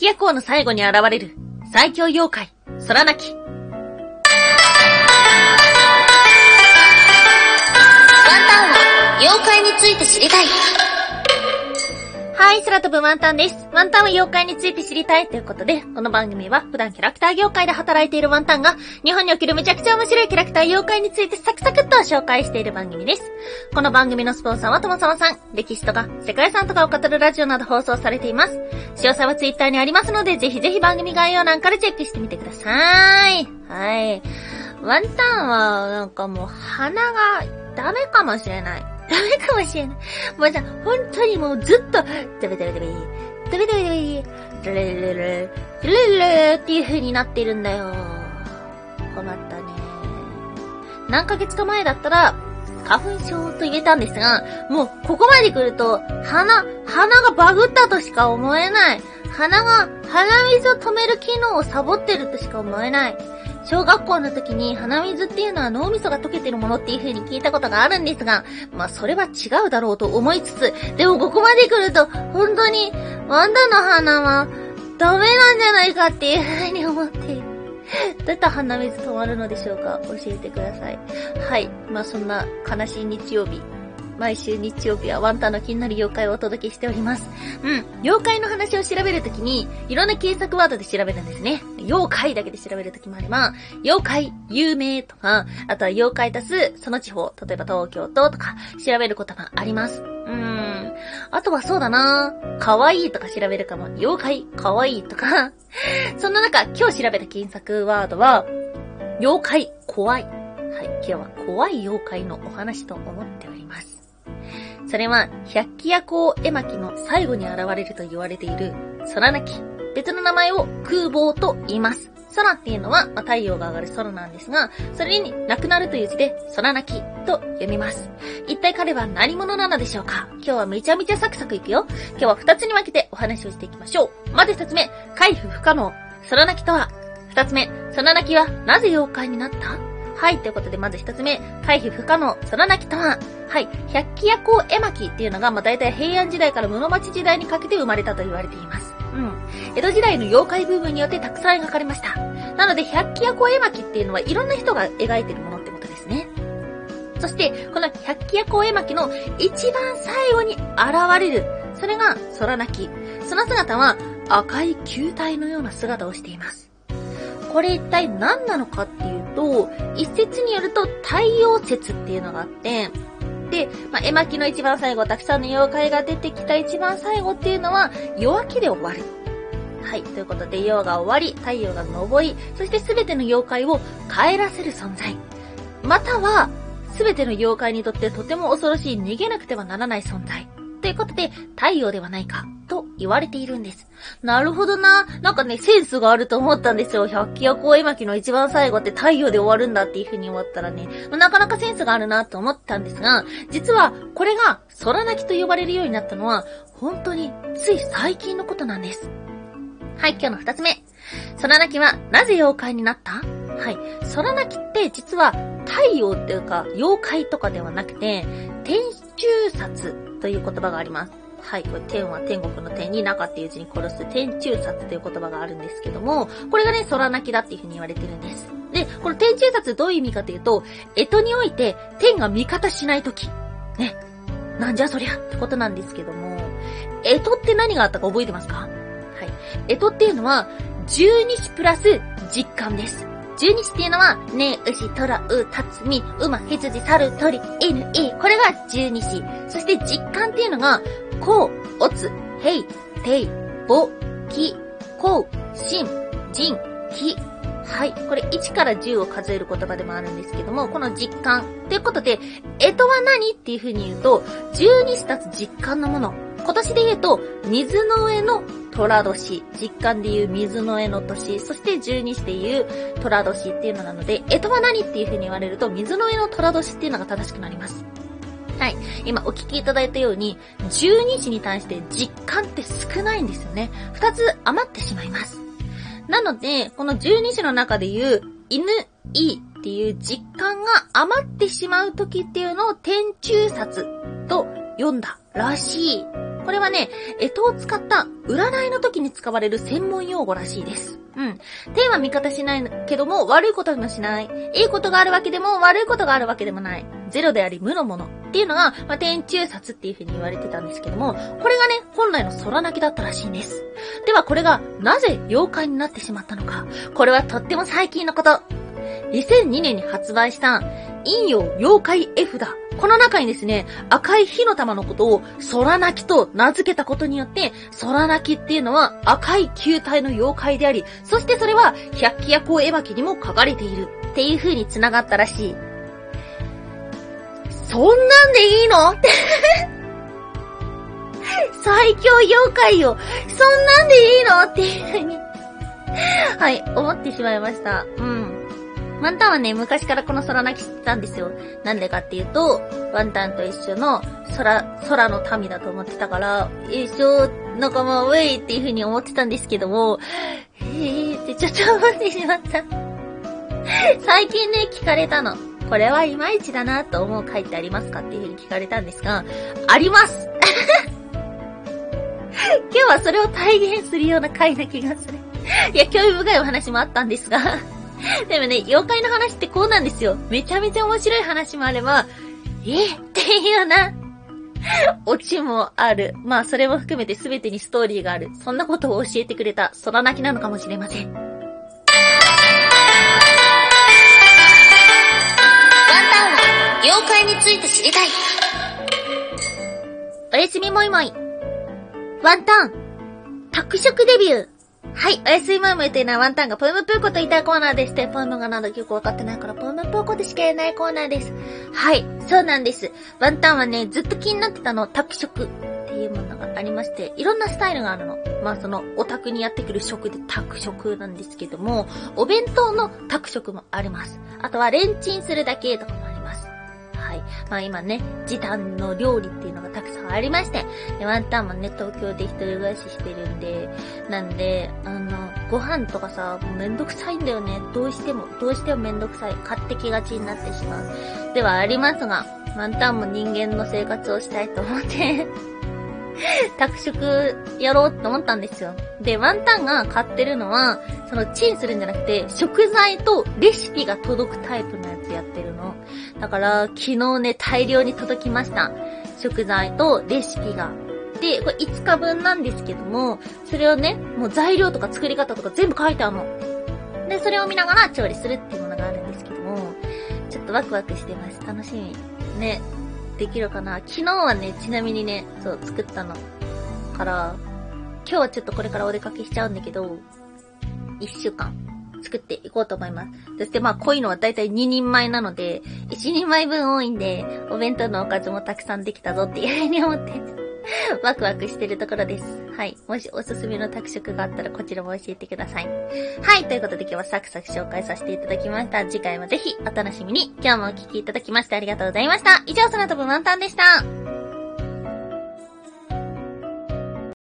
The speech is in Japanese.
鬼夜行の最後に現れる最強妖怪、空泣き。ワンタンは妖怪について知りたい。はい、空飛ぶワンタンです。ワンタンは妖怪について知りたいということで、この番組は普段キャラクター業界で働いているワンタンが、日本におけるめちゃくちゃ面白いキャラクター妖怪についてサクサクっと紹介している番組です。この番組のスポンサーはともさまさん、歴史とか世界遺産とかを語るラジオなど放送されています。詳細はツイッターにありますので、ぜひぜひ番組概要欄からチェックしてみてください。はい。ワンタンは、なんかもう鼻がダメかもしれない。ダメかもしれない。もうさ、本当にもうずっと、ダメダメダメ、ダメダメダメ、ダレレレ、ダレレレっていう風になってるんだよ。困ったね。何ヶ月か前だったら、花粉症と言えたんですが、もうここまで来ると、鼻、鼻がバグったとしか思えない。鼻が、鼻水を止める機能をサボってるとしか思えない。小学校の時に鼻水っていうのは脳みそが溶けてるものっていう風に聞いたことがあるんですが、まあそれは違うだろうと思いつつ、でもここまで来ると、本当に、ワンダの鼻は、ダメなんじゃないかっていう風に思っている。どうやったら鼻水止まるのでしょうか？教えてください。はい。まあそんな悲しい日曜日。毎週日曜日はワンタンの気になる妖怪をお届けしております。うん。妖怪の話を調べるときに、いろんな検索ワードで調べるんですね。妖怪だけで調べるときもあれば、妖怪、有名とか、あとは妖怪足す、その地方、例えば東京都とか、調べることがあります。うーん。あとはそうだな可愛いとか調べるかも。妖怪、可愛いとか。そんな中、今日調べた検索ワードは、妖怪、怖い。はい。今日は怖い妖怪のお話と思っております。それは、百鬼夜行絵巻の最後に現れると言われている、空泣き。別の名前を空母と言います。空っていうのは、まあ、太陽が上がる空なんですが、それになくなるという字で、空泣きと読みます。一体彼は何者なのでしょうか？今日はめちゃめちゃサクサクいくよ。今日は二つに分けてお話をしていきましょう。まず一つ目、回復不可能。空泣きとは二つ目、空泣きはなぜ妖怪になった？はい、ということで、まず一つ目、回避不可能、空泣きとは、はい、百鬼夜行絵巻っていうのが、まあ、大体平安時代から室町時代にかけて生まれたと言われています。うん。江戸時代の妖怪部分によってたくさん描かれました。なので、百鬼夜行絵巻っていうのは、いろんな人が描いてるものってことですね。そして、この百鬼夜行絵巻の一番最後に現れる、それが空泣き。その姿は赤い球体のような姿をしています。これ一体何なのかっていうと、一説によると太陽説っていうのがあって、で、まあ、絵巻の一番最後、たくさんの妖怪が出てきた一番最後っていうのは、弱気で終わる。はい。ということで、夜が終わり、太陽が昇り、そして全ての妖怪を帰らせる存在。または、全ての妖怪にとってとても恐ろしい逃げなくてはならない存在。ということで、太陽ではないか。言われているんです。なるほどな。なんかね、センスがあると思ったんですよ。百鬼夜行絵巻の一番最後って太陽で終わるんだっていう風に思ったらね、なかなかセンスがあるなと思ったんですが、実はこれが空泣きと呼ばれるようになったのは、本当につい最近のことなんです。はい、今日の二つ目。空泣きはなぜ妖怪になった？はい。空泣きって実は太陽っていうか妖怪とかではなくて、天中殺という言葉があります。はい、これ天は天国の天に中っていう字に殺す天中殺という言葉があるんですけども、これがね、空泣きだっていうふうに言われてるんです。で、この天中殺どういう意味かというと、干支において天が味方しないとき。ね。なんじゃそりゃってことなんですけども、干支って何があったか覚えてますか？はい。干支っていうのは、十二支プラス実感です。十二支っていうのは、ね、牛、虎、う、たつみ、馬、羊、猿、鳥、犬、い。これが十二支。そして実感っていうのが、こう、おつ、へい、てい、ぼ、き、こう、しん、じん、き。はい。これ1から10を数える言葉でもあるんですけども、この実感。ということで、えとは何っていう風に言うと、12子立つ実感のもの。今年で言うと、水の上の虎年、実感で言う水の上の年、そして十二支で言う虎年っていうのなので、えとは何っていう風に言われると、水の上の虎年っていうのが正しくなります。はい。今お聞きいただいたように、12時に対して実感って少ないんですよね。2つ余ってしまいます。なので、この12時の中で言う、犬、いいっていう実感が余ってしまう時っていうのを天中殺と読んだらしい。これはね、干支を使った占いの時にに使われる専門用語らしいです。うん。天は味方しないけども、悪いこともしない。いいことがあるわけでも、悪いことがあるわけでもない。ゼロであり無のもの。っていうのが、まあ、天中殺っていう風に言われてたんですけども、これがね、本来の空泣きだったらしいんです。ではこれが、なぜ妖怪になってしまったのか。これはとっても最近のこと。2002年に発売した、陰陽妖怪絵札。この中にですね、赤い火の玉のことを空泣きと名付けたことによって、空泣きっていうのは赤い球体の妖怪であり、そしてそれは百鬼夜行絵巻にも書かれているっていう風に繋がったらしい。そんなんでいいの？って。最強妖怪よ。そんなんでいいの？っていう風に。はい、思ってしまいました。うん。ワンタンはね、昔からこの空泣きしてたんですよ。なんでかっていうと、ワンタンと一緒の空、空の民だと思ってたから、一緒仲間ウェイっていう風に思ってたんですけども、へーってちょっと思ってしまった。最近ね、聞かれたの。これはいまいちだなと思う回ってありますかっていう風に聞かれたんですが、あります 今日はそれを体現するような回な気がする。いや、興味深いお話もあったんですが、でもね、妖怪の話ってこうなんですよ。めちゃめちゃ面白い話もあれば、え？っていうような、オチもある。まあ、それも含めて全てにストーリーがある。そんなことを教えてくれた空泣きなのかもしれません。妖怪について知りたい。おやすみもいもい。ワンタン、拓殖デビュー。はい、おやすみもいもいというのはワンタンがポエムプーコと言いたいコーナーです。で、ポエムがなんだかよくわかってないから、ポエムプーコでしか言えないコーナーです。はい、そうなんです。ワンタンはね、ずっと気になってたの、拓殖っていうものがありまして、いろんなスタイルがあるの。まあその、オタクにやってくる食で拓殖なんですけども、お弁当の拓殖もあります。あとはレンチンするだけとかもま。あ今ね、時短の料理っていうのがたくさんありまして、でワンタンもね、東京で一人暮らししてるんで、なんで、あの、ご飯とかさ、もうめんどくさいんだよね。どうしても、どうしてもめんどくさい。買ってきがちになってしまう。ではありますが、ワンタンも人間の生活をしたいと思って、宅食やろうと思ったんですよ。で、ワンタンが買ってるのは、そのチンするんじゃなくて、食材とレシピが届くタイプのやつ。だから、昨日ね、大量に届きました。食材とレシピが。で、これ5日分なんですけども、それをね、もう材料とか作り方とか全部書いてあるの。で、それを見ながら調理するっていうものがあるんですけども、ちょっとワクワクしてます。楽しみ。ね、できるかな。昨日はね、ちなみにね、そう、作ったの。から、今日はちょっとこれからお出かけしちゃうんだけど、1週間作っていこうと思います。そしてまあ濃いのはだいたい2人前なので、1人前分多いんで、お弁当のおかずもたくさんできたぞっていうふうに思って、ワクワクしてるところです。はい。もしおすすめの宅食があったらこちらも教えてください。はい。ということで今日はサクサク紹介させていただきました。次回もぜひお楽しみに。今日もお聴きいただきましてありがとうございました。以上、そのとぶワンタンでした。